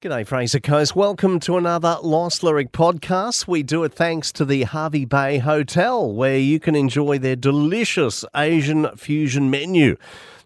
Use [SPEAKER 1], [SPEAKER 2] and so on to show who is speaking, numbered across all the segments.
[SPEAKER 1] G'day, Fraser Coast. Welcome to another Lost Lyric podcast. We do it thanks to the Hervey Bay Hotel, where you can enjoy their delicious Asian fusion menu.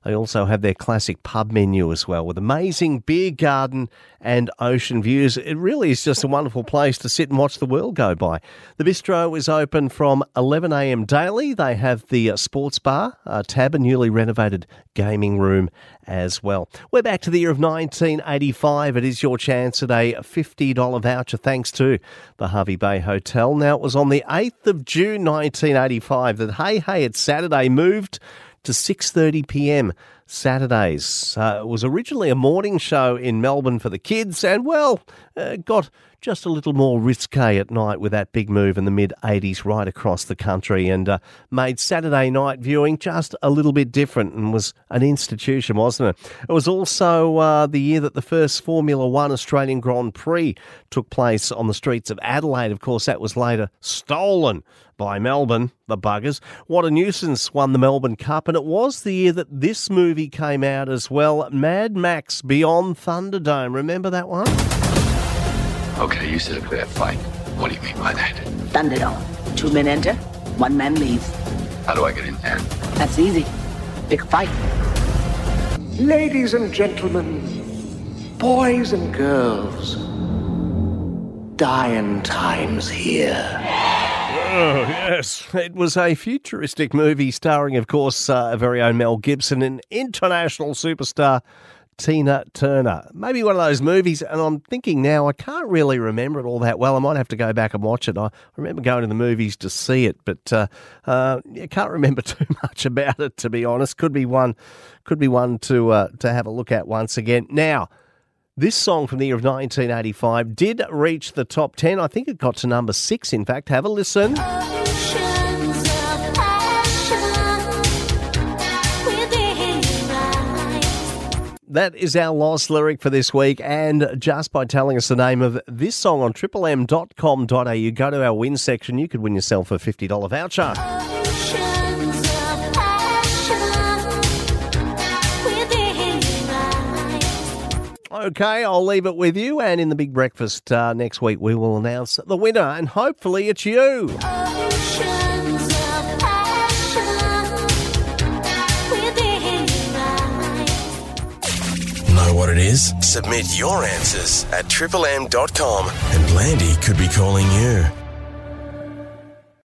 [SPEAKER 1] They also have their classic pub menu as well, with amazing beer garden and ocean views. It really is just a wonderful place to sit and watch the world go by. The bistro is open from 11am daily. They have the uh, sports bar, a tab, a newly renovated gaming room as well. We're back to the year of 1985. It is your chance at a $50 voucher thanks to the Hervey Bay Hotel. Now, it was on the 8th of June 1985 that Hey Hey It's Saturday moved to 6:30 p.m. Saturdays. Uh, it was originally a morning show in Melbourne for the kids, and well, uh, got just a little more risque at night with that big move in the mid 80s right across the country and uh, made Saturday night viewing just a little bit different and was an institution, wasn't it? It was also uh, the year that the first Formula One Australian Grand Prix took place on the streets of Adelaide. Of course, that was later stolen by Melbourne, the buggers. What a Nuisance won the Melbourne Cup, and it was the year that this movie came out as well Mad Max Beyond Thunderdome. Remember that one?
[SPEAKER 2] Okay, you said a fair fight. What do you mean by that?
[SPEAKER 3] Thunderdome. Two men enter, one man leaves.
[SPEAKER 2] How do I get in there?
[SPEAKER 3] That's easy. Pick a fight.
[SPEAKER 4] Ladies and gentlemen, boys and girls, dying times here.
[SPEAKER 1] Oh, yes. It was a futuristic movie starring, of course, uh, our very own Mel Gibson and international superstar Tina Turner. Maybe one of those movies, and I'm thinking now, I can't really remember it all that well. I might have to go back and watch it. I remember going to the movies to see it, but uh, uh, I can't remember too much about it, to be honest. Could be one, could be one to uh, to have a look at once again. Now, this song from the year of 1985 did reach the top 10. I think it got to number six, in fact. Have a listen.
[SPEAKER 5] Oceans of passion within your eyes.
[SPEAKER 1] That is our lost lyric for this week. And just by telling us the name of this song on triplem.com.au, you go to our win section, you could win yourself a $50 voucher. Okay, I'll leave it with you. And in the big breakfast uh, next week, we will announce the winner. And hopefully it's you.
[SPEAKER 5] Oceans of passion within your eyes.
[SPEAKER 6] Know what it is? Submit your answers at triplem.com and Blandy could be calling you.